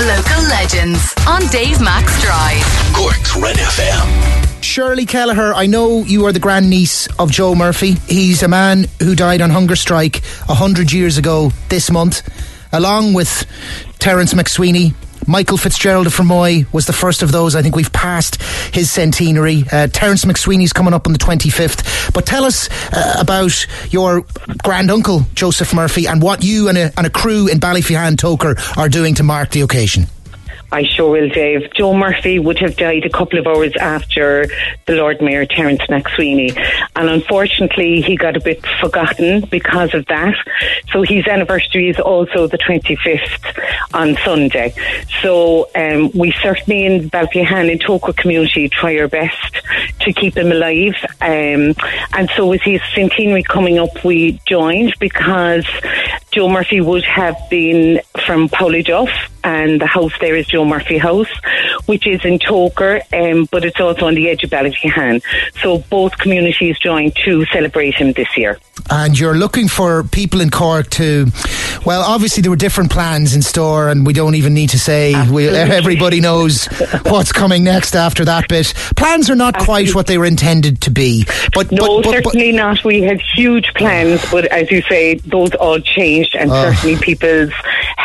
Local legends on Dave Max Drive. Cork's Red FM. Shirley Kelleher, I know you are the grandniece of Joe Murphy. He's a man who died on hunger strike a hundred years ago this month, along with Terence MacSwiney, Michael Fitzgerald of Fermoy was the first of those. I think we've passed his centenary. Uh, Terence MacSwiney's coming up on the 25th. But tell us uh, about your granduncle, Joseph Murphy, and what you and a, and a crew in Ballyphehane Togher are doing to mark the occasion. I sure will, Dave. Joe Murphy would have died a couple of hours after the Lord Mayor Terence MacSwiney, and unfortunately, he got a bit forgotten because of that. So his anniversary is also the 25th on Sunday. So um, we certainly in Ballyphehane and Togher community try our best to keep him alive. Um, and so with his centenary coming up, we joined because Joe Murphy would have been from Pouladuff and the house there is Joe Murphy House, which is in Togher, um, but it's also on the edge of Ballyphehane. So both communities joined to celebrate him this year. And you're looking for people in Cork to, well, obviously there were different plans in store, and we don't even need to say we, everybody knows what's coming next after that bit. Plans are not Absolutely. quite what they were intended to be, but no, but, but, certainly but, not. We had huge plans, but as you say, those all changed, and uh, certainly people's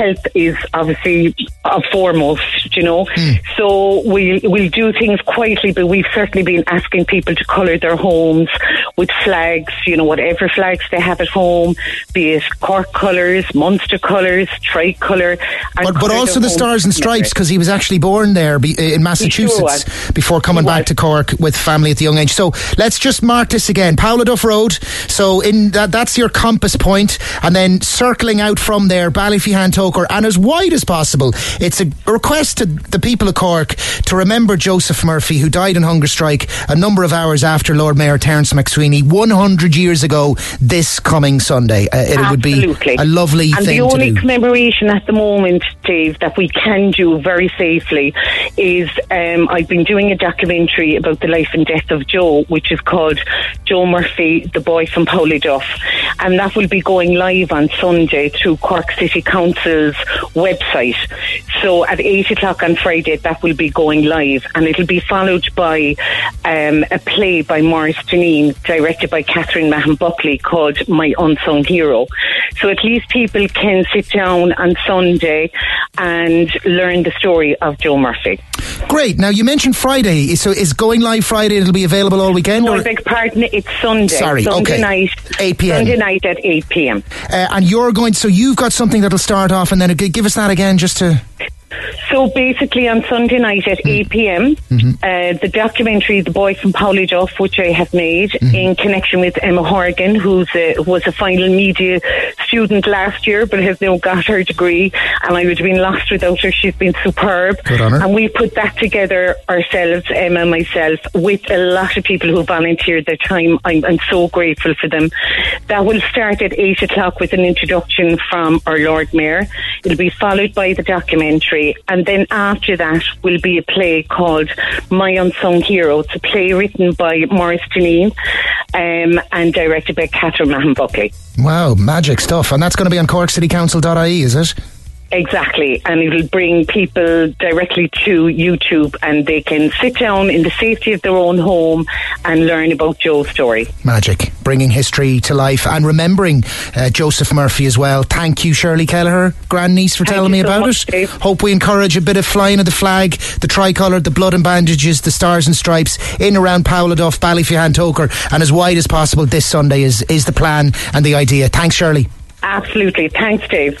health is obviously uh, foremost, you know. Mm. So we we'll do things quietly, but we've certainly been asking people to colour their homes with flags, you know, whatever flags they have at home, be it Cork colours, Munster colours, tricolour. But, but also the Stars and Stripes, because he was actually born there in Massachusetts sure before coming back to Cork with family at the young age. So let's just mark this again. Pouladuff Road. So in that, that's your compass point, and then circling out from there, Ballyphehane And as wide as possible. It's a request to the people of Cork to remember Joseph Murphy, who died in hunger strike a number of hours after Lord Mayor Terence MacSwiney 100 years ago this coming Sunday. Uh, it would be a lovely and thing the only commemoration at the moment, Dave, that we can do very safely is um, I've been doing a documentary about the life and death of Joe, which is called Joe Murphy, the boy from Pouladuff. And that will be going live on Sunday through Cork City Council's website. So at 8 o'clock on Friday, that will be going live. And it'll be followed by um, a play by Morris Dineen, directed by Catherine Mahon Buckley, called My Unsung Hero. So at least people can sit down on Sunday and learn the story of Joe Murphy. Great. Now you mentioned Friday, so is going live Friday? It'll be available all weekend. No, or? I beg pardon. It's Sunday. Sorry. Sunday okay. night. Eight p.m. Sunday night at eight p.m. Uh, and you're going. So you've got something that'll start off, and then give us that again, just to. So basically, on Sunday night at mm. 8 p.m., mm-hmm. uh, the documentary "The Boy from Pouladuff," which I have made mm-hmm. in connection with Emma Horgan, who was a final media student last year, but has now got her degree, and I would have been lost without her. She's been superb, and we put that together ourselves, Emma and myself, with a lot of people who volunteered their time. I'm, I'm so grateful for them. That will start at eight o'clock with an introduction from our Lord Mayor. It'll be followed by the documentary and then after that will be a play called My Unsung Hero. It's a play written by Maurice Dineen um, and directed by Catherine Mahon Buckley. Wow, magic stuff. And that's going to be on corkcitycouncil.ie, is it? Exactly, and it'll bring people directly to YouTube and they can sit down in the safety of their own home and learn about Joe's story. Magic, bringing history to life and remembering uh, Joseph Murphy as well. Thank you, Shirley Kelleher, grandniece, for Thank telling me so about much, it. Dave. Hope we encourage a bit of flying of the flag, the tricolour, the blood and bandages, the stars and stripes in around Pouladuff, Ballyphehane, Togher, and as wide as possible this Sunday is, is the plan and the idea. Thanks, Shirley. Absolutely. Thanks, Dave.